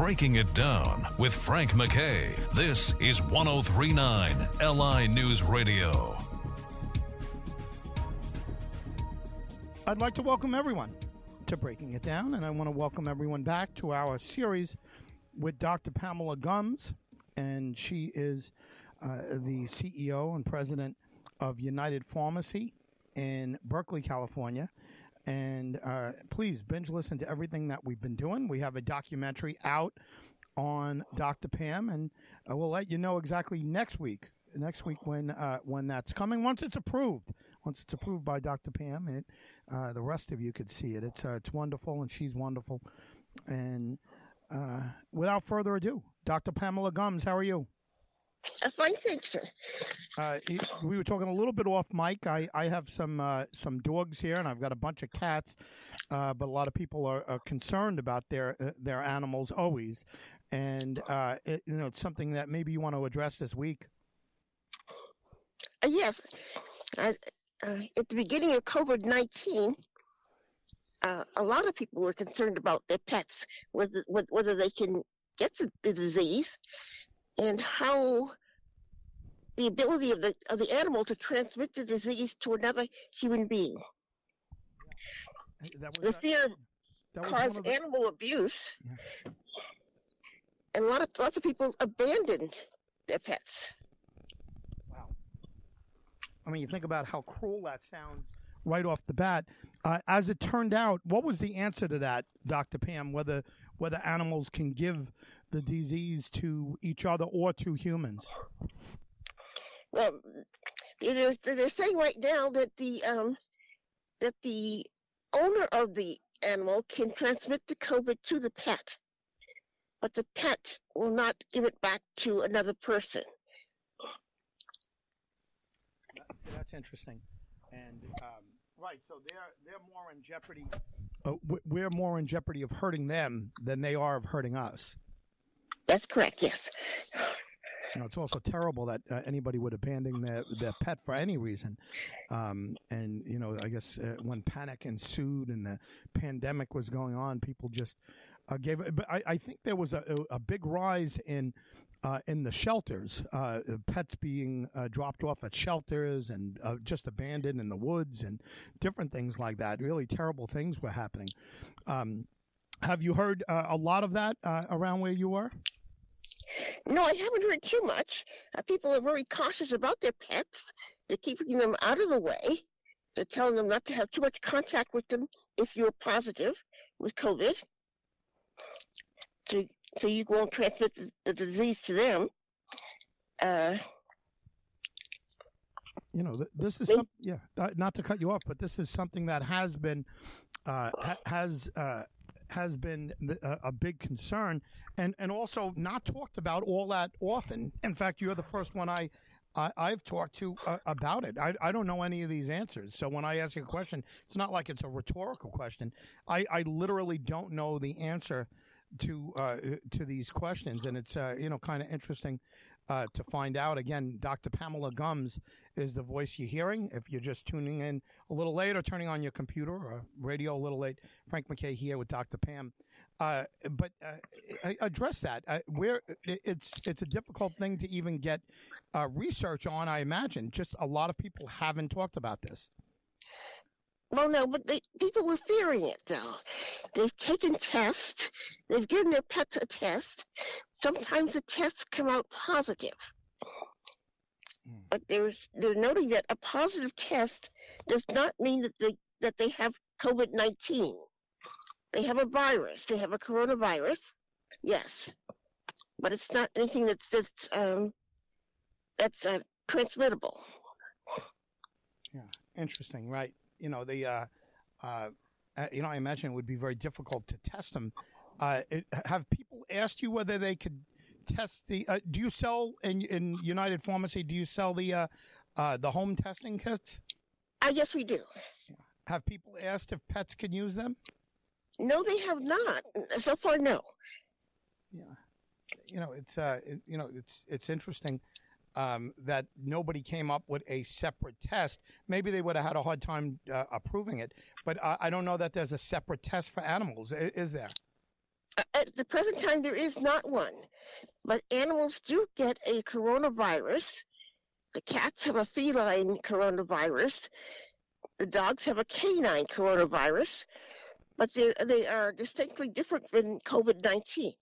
Breaking It Down with Frank McKay. This is 1039 LI News Radio. I'd like to welcome everyone to Breaking It Down, and I want to welcome everyone back to our series with Dr. Pamela Gums, and she is uh, the CEO and president of United Pharmacy in Berkeley, California. And uh, please binge listen to everything that we've been doing. We have a documentary out on Dr. Pam, and uh, we'll let you know exactly next week. Next week when uh, when that's coming, once it's approved, once it's approved by Dr. Pam, it, uh, the rest of you could see it. It's uh, it's wonderful, and she's wonderful. And uh, without further ado, Dr. Pamela Gums, how are you? Uh, fine, thanks. Uh, we were talking a little bit off mic. I, I have some uh, some dogs here, and I've got a bunch of cats. Uh, but a lot of people are, are concerned about their uh, their animals always, and uh, it, you know it's something that maybe you want to address this week. Uh, yes, uh, uh, at the beginning of COVID 19, uh, a lot of people were concerned about their pets, whether, whether- whether they can get the, the disease, and how the ability of the, of the animal to transmit the disease to another human being. That The fear that was caused the- animal abuse, and a lot of, lots of people abandoned their pets. Wow. I mean, you think about how cruel that sounds right off the bat. Uh, as it turned out, what was the answer to that, Dr. Pam? Whether whether animals can give the disease to each other or to humans? Well, they're, they're saying right now that the um, that the owner of the animal can transmit the COVID to the pet, but the pet will not give it back to another person. So that's interesting. And um, right, so they're they're more in jeopardy. Uh, we- we're more in jeopardy of hurting them than they are of hurting us. That's correct. Yes. You know, it's also terrible that uh, anybody would abandon their, their pet for any reason. Um, and, you know, I guess uh, when panic ensued and the pandemic was going on, people just uh, gave. But I, I think there was a, a big rise in. Uh, in the shelters, uh, pets being uh, dropped off at shelters and just abandoned in the woods and different things like that. Really terrible things were happening. Um, have you heard a lot of that around where you are? No, I haven't heard too much. Uh, people are very cautious about their pets. They're keeping them out of the way. They're telling them not to have too much contact with them if you're positive with COVID. So, so you won't transmit the, the disease to them. Uh, you know, this is some, yeah, not to cut you off, but this is something that has been uh, ha- has uh, has been a, a big concern, and and also not talked about all that often. In fact, you're the first one I. I, I've talked to uh, about it. I, I don't know any of these answers. So when I ask you a question, it's not like it's a rhetorical question. I, I literally don't know the answer to uh, to these questions, and it's uh, you know kind of interesting uh, to find out. Again, Dr. Pamela Gums is the voice you're hearing. If you're just tuning in a little late or turning on your computer or radio a little late, Frank McKay here with Dr. Pam. Uh, but uh, address that. Uh, where it's it's a difficult thing to even get uh, research on. I imagine just a lot of people haven't talked about this. Well, no, but they, people were fearing it, though. They've taken tests. They've given their pets a test. Sometimes the tests come out positive. But there's they're noting that a positive test does not mean that they that they have COVID nineteen. They have a virus. They have a coronavirus. Yes, but it's not anything that's that's um, that's uh, transmittable. Yeah, interesting, right? You know, the uh, uh, uh, you know, I imagine it would be very difficult to test them. Uh, it, have people asked you whether they could test the? Uh, do you sell in in United Pharmacy? Do you sell the uh, uh, the home testing kits? Uh, yes, we do. Have people asked if pets can use them? No, they have not. So far, no. Yeah, you know, it's uh, it, you know, it's it's interesting um, that nobody came up with a separate test. Maybe they would have had a hard time uh, approving it, but I, I don't know that there's a separate test for animals. Is there? At the present time, there is not one, but animals do get a coronavirus. The cats have a feline coronavirus. The dogs have a canine coronavirus, but they they are distinctly different from COVID nineteen.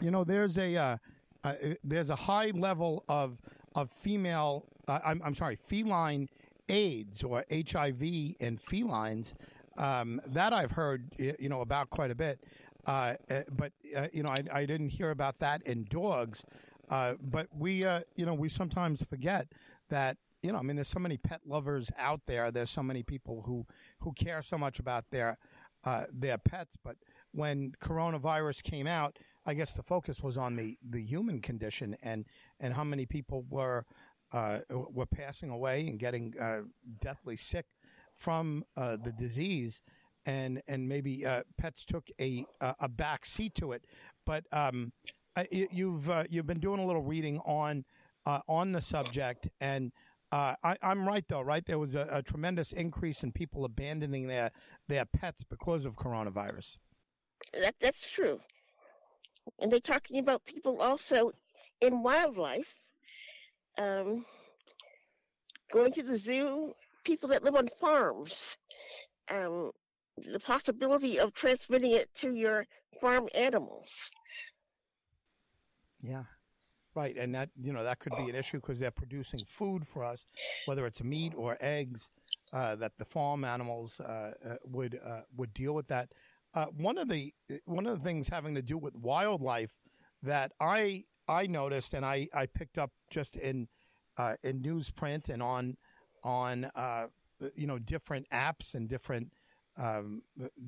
You know, there's a uh, uh, there's a high level of of female. Uh, I'm, I'm sorry, feline AIDS or HIV in felines. Um, that I've heard, you know, about quite a bit. Uh, uh, but uh, you know, I, I, didn't hear about that in dogs. Uh, but we, uh, you know, we sometimes forget that. You know, I mean, there's so many pet lovers out there. There's so many people who who care so much about their their pets. But when coronavirus came out, I guess the focus was on the, the human condition and, and how many people were uh, were passing away and getting uh, deathly sick from uh, the disease, and and maybe uh, pets took a a back seat to it. But um, you've uh, you've been doing a little reading on uh, on the subject, and I, am right though, right? There was a, a, tremendous increase in people abandoning their their pets because of coronavirus. That that's true, and they're talking about people also in wildlife um, going to the zoo, people that live on farms, um, the possibility of transmitting it to your farm animals. Yeah. Right, and that you know that could be an issue because they're producing food for us, whether it's meat or eggs. Uh, that the farm animals uh, uh, would uh, would deal with that. Uh, one of the one of the things having to do with wildlife that I I noticed and I, I picked up just in uh, in newsprint and on on uh, you know different apps and different um,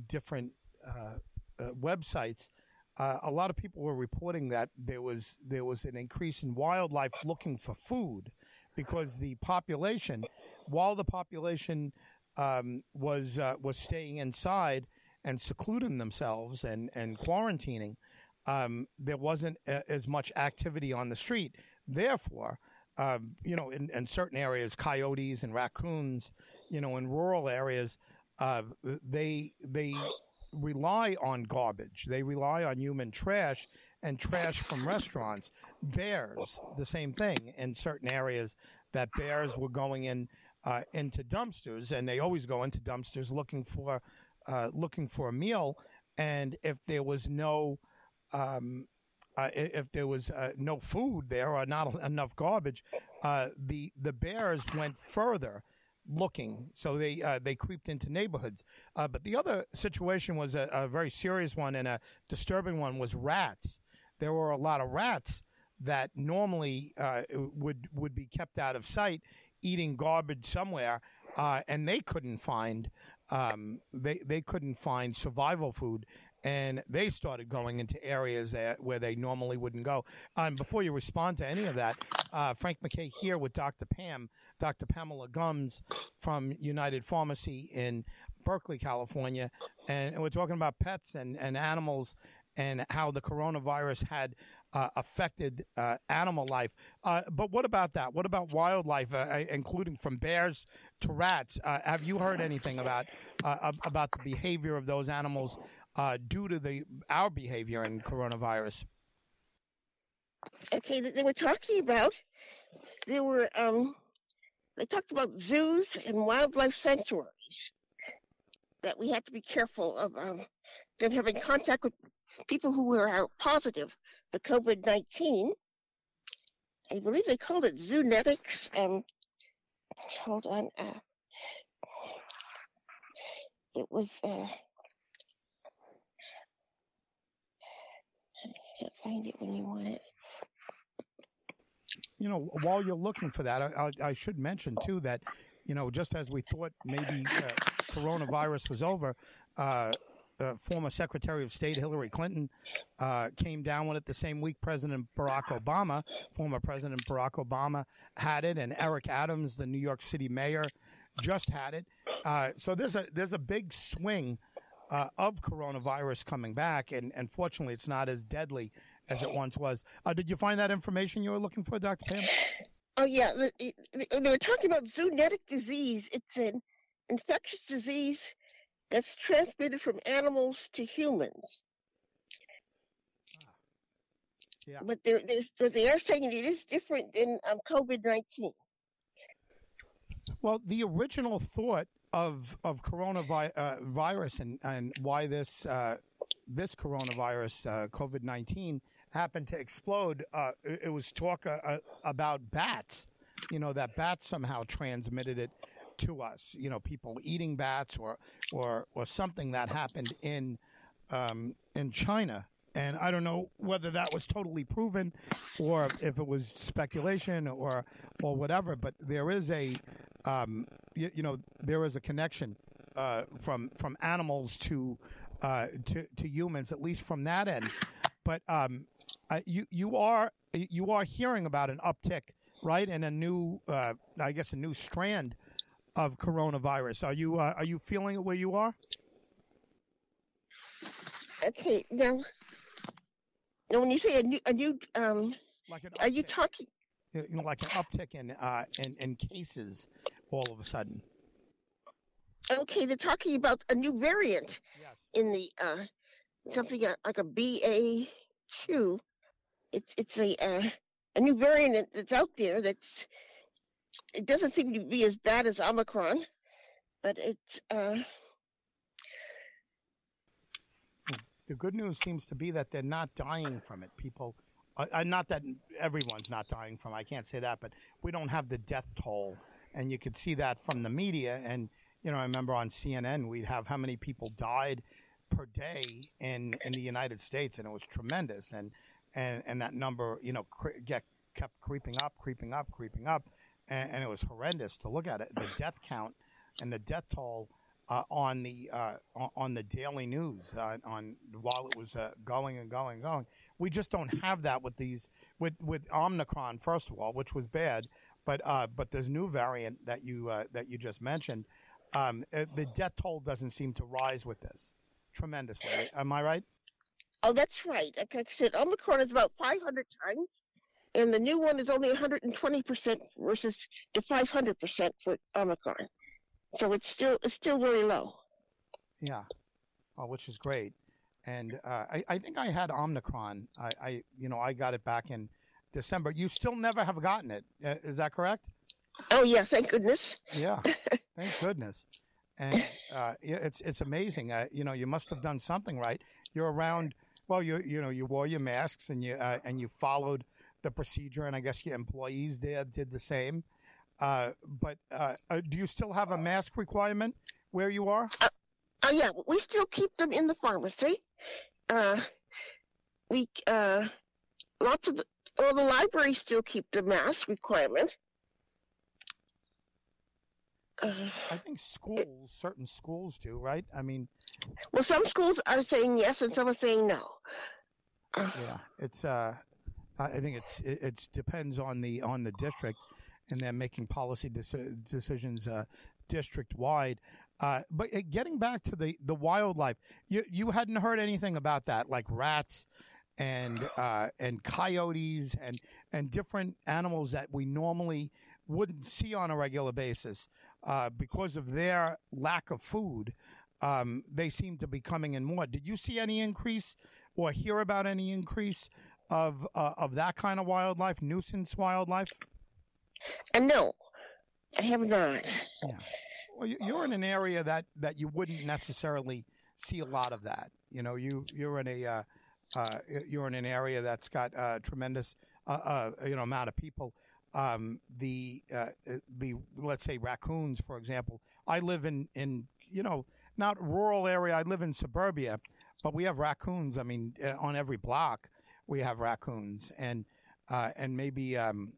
different uh, uh websites. Uh, a lot of people were reporting that there was there was an increase in wildlife looking for food because the population, while the population um, was uh, was staying inside and secluding themselves and and quarantining, um, there wasn't a, as much activity on the street. Therefore, um, you know, in, in, certain areas, coyotes and raccoons, you know, in rural areas, uh, they they rely on garbage. They rely on human trash and trash from restaurants. Bears, the same thing in certain areas. That bears were going in uh, into dumpsters, and they always go into dumpsters looking for uh, looking for a meal. And if there was no um, uh, if there was uh, no food there or not enough garbage, uh, the the bears went further looking, so they uh, they creeped into neighborhoods. Uh, but the other situation was a, a, very serious one and a disturbing one was rats. There were a lot of rats that normally uh, would would be kept out of sight, eating garbage somewhere, and they couldn't find um, they they couldn't find survival food, and they started going into areas that, where they normally wouldn't go. Um, before you respond to any of that, uh, Frank McKay here with Dr. Pam, Dr. Pamela Gums from United Pharmacy in Berkeley, California, and we're talking about pets and, and animals and how the coronavirus had uh, affected uh, animal life. Uh, but what about that? What about wildlife, uh, uh, including from bears to rats? Uh, have you heard anything about about the behavior of those animals due to the our behavior in coronavirus? Okay, they were talking about there were um, they talked about zoos and wildlife sanctuaries that we have to be careful of um, them having contact with people who were positive for COVID nineteen. I believe they called it zoonotics. Um, hold on. Uh, it was. Uh, can't find it when you want it. You know, while you're looking for that, I, I, I should mention too that, you know, just as we thought maybe uh, coronavirus was over, uh, uh, former Secretary of State Hillary Clinton uh, came down with it the same week President Barack Obama, former President Barack Obama, had it, and Eric Adams, the New York City mayor, just had it. Uh, so there's a there's a big swing uh, of coronavirus coming back, and, and fortunately, it's not as deadly as it once was. Uh, did you find that information you were looking for, Dr. Pam? Oh, yeah. They were talking about zoonotic disease. It's an infectious disease that's transmitted from animals to humans. Yeah. But they're, they're, but they are saying it is different than um, COVID 19. Well, the original thought of of coronavirus uh, and and why this uh, this coronavirus uh, COVID nineteen happened to explode. Uh, it, it was talk uh, about bats. You know that bats somehow transmitted it to us. You know, people eating bats or or or something that happened in um, in China. And I don't know whether that was totally proven, or if it was speculation, or or whatever. But there is a um, you, you, know, there is a connection uh, from from animals to uh, to to humans, at least from that end. But um, uh, you you are you are hearing about an uptick, right, and a new, uh, I guess, a new strand of coronavirus. Are you uh, are you feeling it where you are? Okay, now, now when you say a new a new um, like are you talking? You know, like an uptick in uh, in, in cases all of a sudden. Okay, they're talking about a new variant Yes. in the uh, something like a BA two. It's it's a uh, a new variant that's out there. That's it doesn't seem to be as bad as Omicron, but it's uh, The good news seems to be that they're not dying from it. People, uh, uh, not that everyone's not dying from. it, I can't say that, but we don't have the death toll, and you could see that from the media. And you know, I remember on CNN we'd have how many people died per day in in the United States, and it was tremendous. And and and that number, you know, cre- get kept creeping up, creeping up, creeping up, and, and it was horrendous to look at it. The death count and the death toll uh, on the uh, on- the daily news uh, on while it was uh, going and going and going. We just don't have that with these with with Omicron first of all, which was bad, but uh, but this new variant that you uh, that you just mentioned, um, the death toll doesn't seem to rise with this tremendously. Am I right? oh, that's right. Like I said, Omicron is about 500 times, and the new one is only 120 percent versus the 500 percent for Omicron. So it's still it's still very low. Yeah, oh, which is great. And uh, I, I think I had Omicron. I, I, you know, I got it back in December. You still never have gotten it. Uh, is that correct? Oh yeah, thank goodness. Yeah, thank goodness. And uh, it's it's amazing. Uh, you know, you must have done something right. You're around. Well, you you know you wore your masks and you uh, and you followed the procedure, and I guess your employees there did the same. Uh, but uh, uh, do you still have a mask requirement where you are? Oh yeah, we still keep them in the pharmacy. Uh, we uh, lots of the, all the libraries still keep the mask requirement. Uh, I think schools, certain schools do, right? I mean, well, some schools are saying yes, and some are saying no. Uh, yeah, it's. Uh, I think it's it depends on the on the district, and they're making policy deci- decisions uh, district wide. Uh, but uh, getting back to the the wildlife, you you hadn't heard anything about that, like rats and uh, and coyotes and and different animals that we normally wouldn't see on a regular basis uh, because of their lack of food. Um, they seem to be coming in more. Did you see any increase or hear about any increase of uh, of that kind of wildlife, nuisance wildlife? and no, I have not. Well, you- you're in an area that, that you wouldn't necessarily see a lot of that. You know, you you're in a uh, uh, you're in an area that's got uh, tremendous uh, uh, you know amount of people. Um, the uh, the let's say raccoons, for example. I live in in you know not rural area. I live in suburbia, but we have raccoons. I mean, uh, on every block we have raccoons, and uh, and maybe. Um,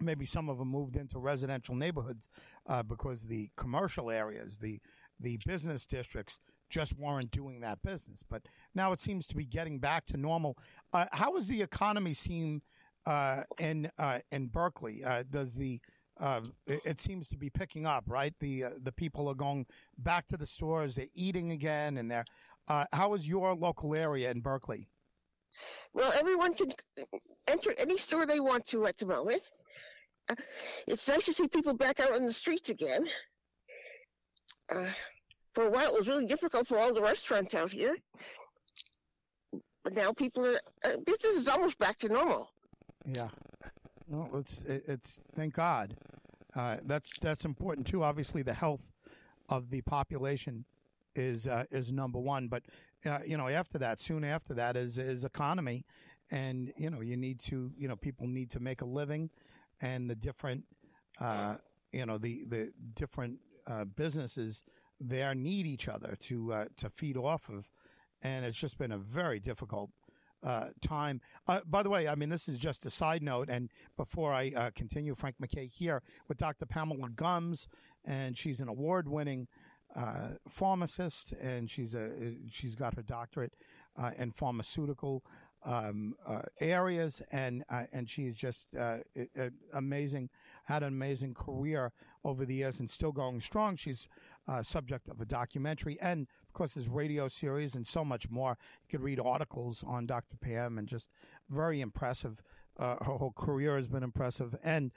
maybe some of them moved into residential neighborhoods uh, because the commercial areas, the the business districts, just weren't doing that business. But now it seems to be getting back to normal. Uh, how does the economy seem uh, in uh, in Berkeley? Uh, does the uh, it, it seems to be picking up, right? The uh, the people are going back to the stores, they're eating again, and they're. Uh, how is your local area in Berkeley? Well, everyone can enter any store they want to at the moment. Uh, it's nice to see people back out on the streets again. Uh, for a while it was really difficult for all the restaurants out here. But now people are uh, business is almost back to normal. Yeah. Well, it's it, it's thank God. Uh, that's that's important too. Obviously, the health of the population is uh, is number one. But uh, you know, after that, soon after that is is economy, and you know, you need to you know people need to make a living, and the different uh, you know the the different uh, businesses there need each other to uh, to feed off of, and it's just been a very difficult uh, time. By the way, I mean, this is just a side note. And before I continue, Frank McKay here with Dr. Pamela Gums, and she's an award winning uh, pharmacist, and she's a she's got her doctorate uh, in pharmaceutical um, uh, areas, and uh, and she is just uh, amazing. Had an amazing career over the years, and still going strong. She's uh, subject of a documentary, and of course, this radio series, and so much more. You could read articles on Dr. Pam, and just very impressive. Her whole career has been impressive, and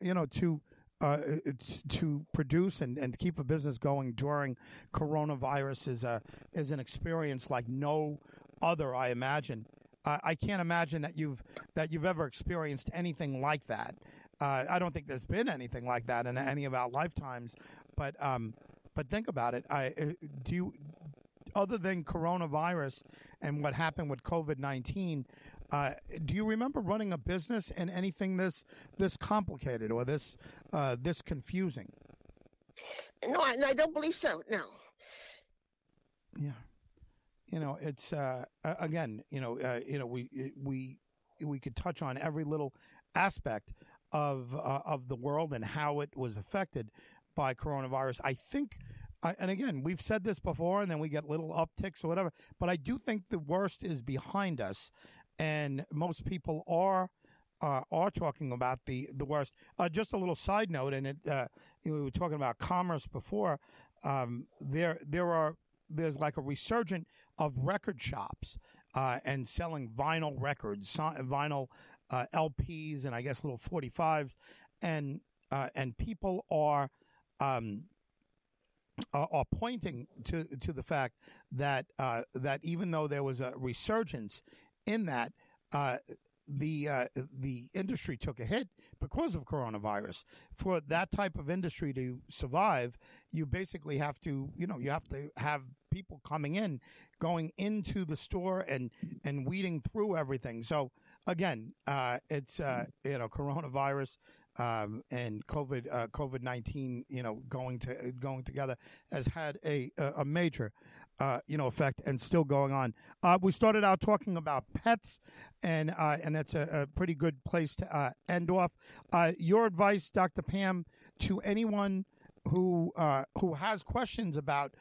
you know to. To produce and, and keep a business going during coronavirus is a is an experience like no other, I imagine. Uh, I can't imagine that you've that you've ever experienced anything like that. Uh, I don't think there's been anything like that in any of our lifetimes. But um, but think about it. I uh, do you, other than coronavirus and what happened with COVID nineteen. Uh, do you remember running a business and anything this this complicated or this uh, this confusing? No, I, I don't believe so. No. Yeah you know, it's uh, again, you know, uh, you know, we we we could touch on every little aspect of uh, of the world and how it was affected by coronavirus. I think, and again, we've said this before, and then we get little upticks or whatever. But I do think the worst is behind us, and most people are. Uh, are talking about the the worst. Uh, just a little side note, and it uh, we were talking about commerce before. Um, there there are there's like a resurgent of record shops uh, and selling vinyl records, vinyl uh, LPs, and I guess little 45s, and uh, and people are. Um, are pointing to to the fact that that even though there was a resurgence in that, uh, the uh, the industry took a hit because of coronavirus. For that type of industry to survive, you basically have to, you know, you have to have people coming in, going into the store and and weeding through everything. So again, uh, it's uh, you know coronavirus um, and COVID uh, COVID nineteen, you know, going to going together has had a a major uh, you know, effect and still going on. Uh, we started out talking about pets, and uh, and that's a, a, pretty good place to uh, end off. Uh, your advice, Dr. Pam, to anyone who uh, who has questions about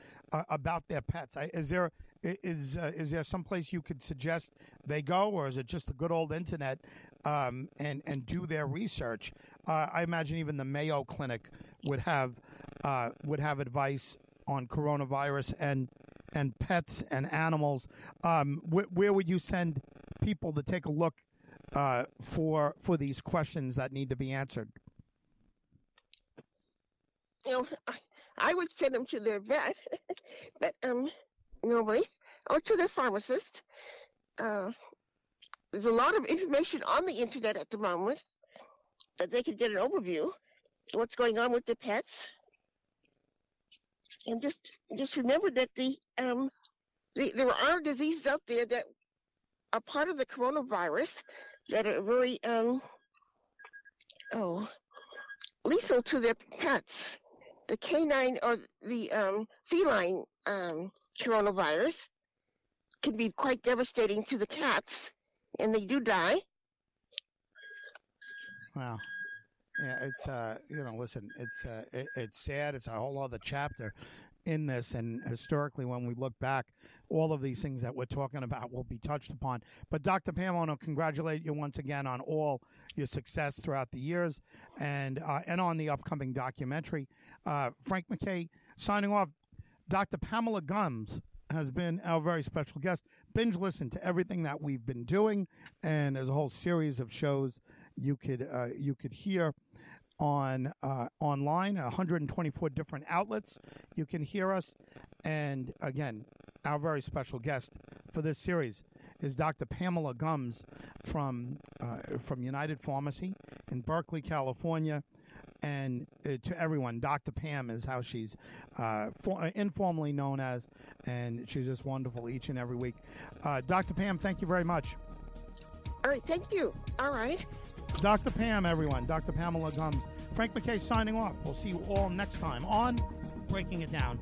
about their pets. I, is there is is there some place you could suggest they go, or is it just the good old internet um, and and do their research? I imagine even the Mayo Clinic would have would have advice on coronavirus and and pets and animals, um, wh- where would you send people to take a look uh, for for these questions that need to be answered? You know, I would send them to their vet, but um, normally, or to their pharmacist. Uh, there's a lot of information on the internet at the moment that they can get an overview what's going on with the pets and just just remember that the um the, there are diseases out there that are part of the coronavirus that are very um oh lethal to their pets. The canine or the um, feline um, coronavirus can be quite devastating to the cats, and they do die. Wow. Yeah, it's uh, you know, listen, it's uh, it, it's sad. It's a whole other chapter in this, and historically, when we look back, all of these things that we're talking about will be touched upon. But Dr. Pam, I want to congratulate you once again on all your success throughout the years, and uh, and on the upcoming documentary. Uh, Frank McKay signing off. Dr. Pamela Gums has been our very special guest. Binge listen to everything that we've been doing, and there's a whole series of shows you could uh, you could hear on uh, online, 124 different outlets. You can hear us. And again, our very special guest for this series is Dr. Pamela Gums from uh, from United Pharmacy in Berkeley, California. And uh, to everyone, Dr. Pam is how she's uh, for, uh, informally known as, and she's just wonderful each and every week. Uh, Dr. Pam, thank you very much. All right, thank you. All right. Dr. Pam, everyone. Dr. Pamela Gums. Frank McKay signing off. We'll see you all next time on Breaking It Down.